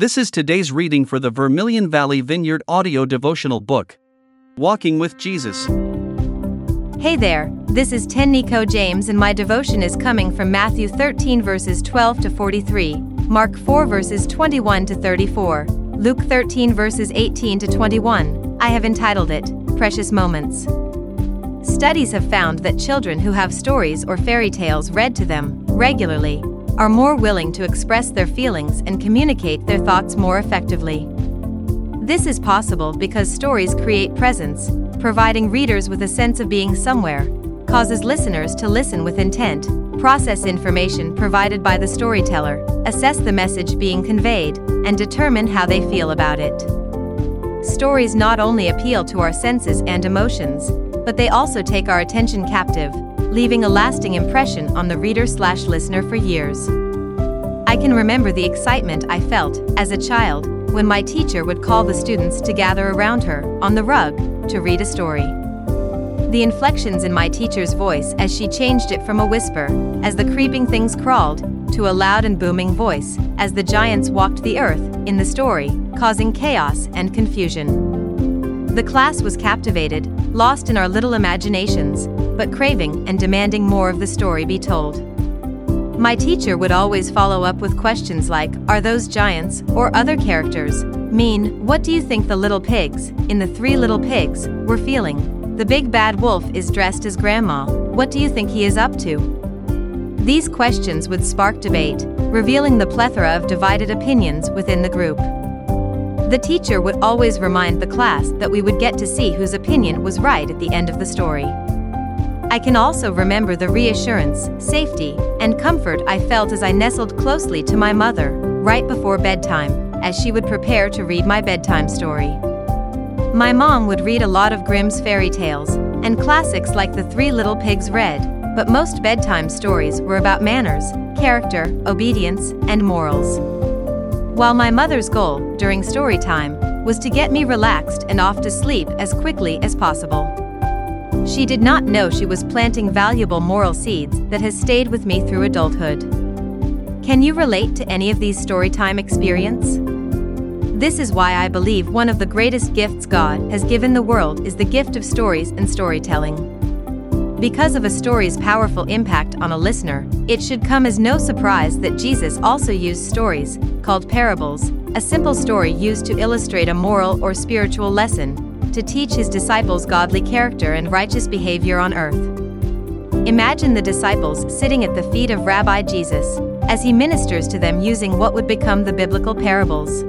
This is today's reading for the Vermilion Valley Vineyard audio devotional book Walking with Jesus. Hey there, this is Teneko James, and my devotion is coming from Matthew 13 verses 12 to 43, Mark 4 verses 21 to 34, Luke 13 verses 18 to 21. I have entitled it, Precious Moments. Studies have found that children who have stories or fairy tales read to them regularly are more willing to express their feelings and communicate their thoughts more effectively. This is possible because stories create presence, providing readers with a sense of being somewhere, causes listeners to listen with intent, process information provided by the storyteller, assess the message being conveyed, and determine how they feel about it. Stories not only appeal to our senses and emotions, but they also take our attention captive, leaving a lasting impression on the reader slash listener for years. I can remember the excitement I felt, as a child, when my teacher would call the students to gather around her, on the rug, to read a story. The inflections in my teacher's voice as she changed it from a whisper, as the creeping things crawled, to a loud and booming voice, as the giants walked the earth, in the story, causing chaos and confusion. The class was captivated, lost in our little imaginations, but craving and demanding more of the story be told. My teacher would always follow up with questions like Are those giants, or other characters, mean, what do you think the little pigs, in the three little pigs, were feeling? The big bad wolf is dressed as grandma, what do you think he is up to? These questions would spark debate, revealing the plethora of divided opinions within the group. The teacher would always remind the class that we would get to see whose opinion was right at the end of the story. I can also remember the reassurance, safety, and comfort I felt as I nestled closely to my mother, right before bedtime, as she would prepare to read my bedtime story. My mom would read a lot of Grimm's fairy tales, and classics like The Three Little Pigs read, but most bedtime stories were about manners, character, obedience, and morals. While my mother's goal, during story time, was to get me relaxed and off to sleep as quickly as possible. She did not know she was planting valuable moral seeds that has stayed with me through adulthood. Can you relate to any of these storytime experience? This is why I believe one of the greatest gifts God has given the world is the gift of stories and storytelling. Because of a story's powerful impact on a listener, it should come as no surprise that Jesus also used stories, called parables, a simple story used to illustrate a moral or spiritual lesson, to teach his disciples godly character and righteous behavior on earth. Imagine the disciples sitting at the feet of Rabbi Jesus as he ministers to them using what would become the biblical parables.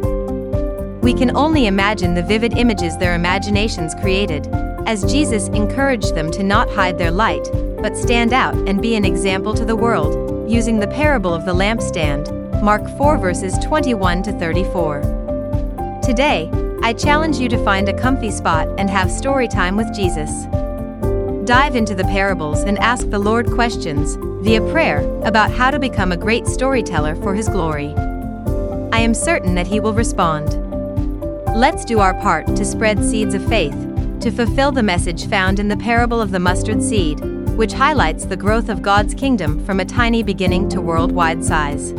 We can only imagine the vivid images their imaginations created, as Jesus encouraged them to not hide their light, but stand out and be an example to the world, using the parable of the lampstand, Mark 4 verses 21 to 34. Today, I challenge you to find a comfy spot and have story time with Jesus. Dive into the parables and ask the Lord questions, via prayer, about how to become a great storyteller for His glory. I am certain that He will respond. Let's do our part to spread seeds of faith, to fulfill the message found in the parable of the mustard seed, which highlights the growth of God's kingdom from a tiny beginning to worldwide size.